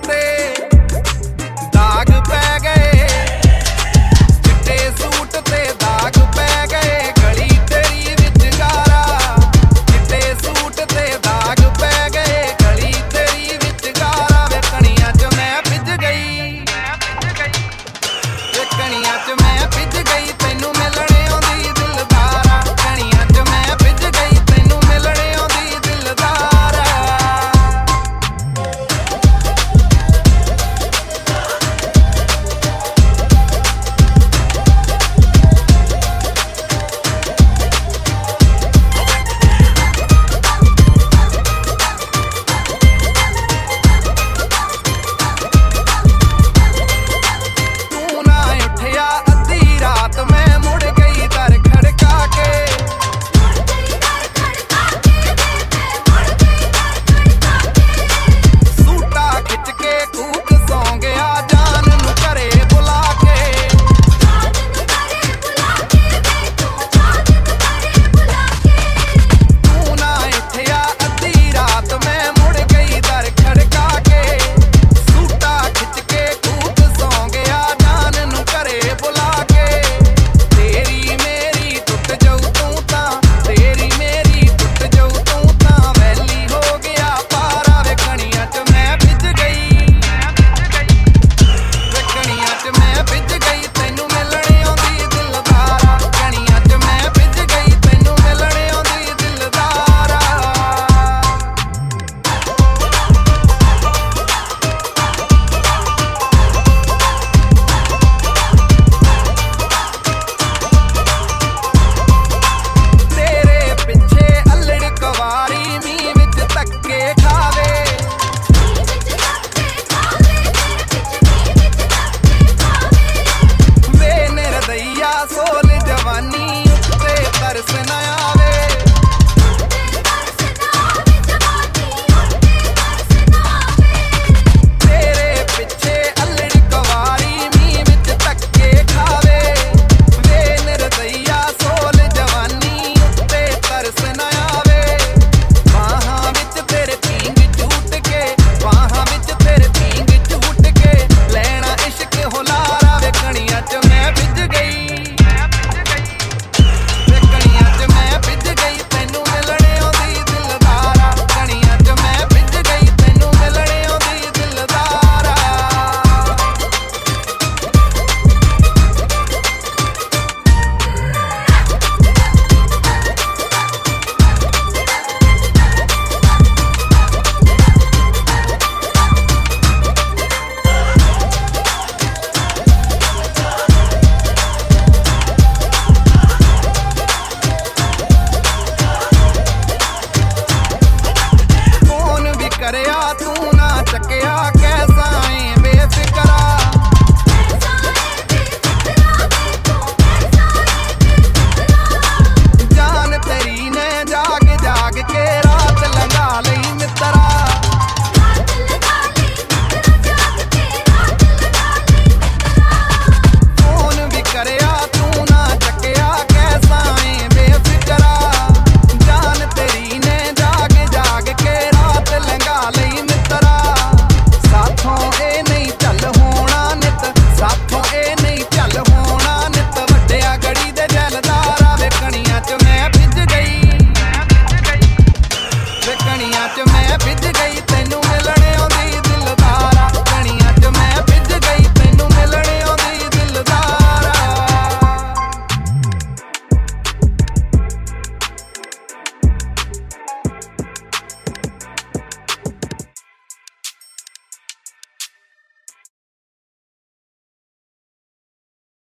te Yeah.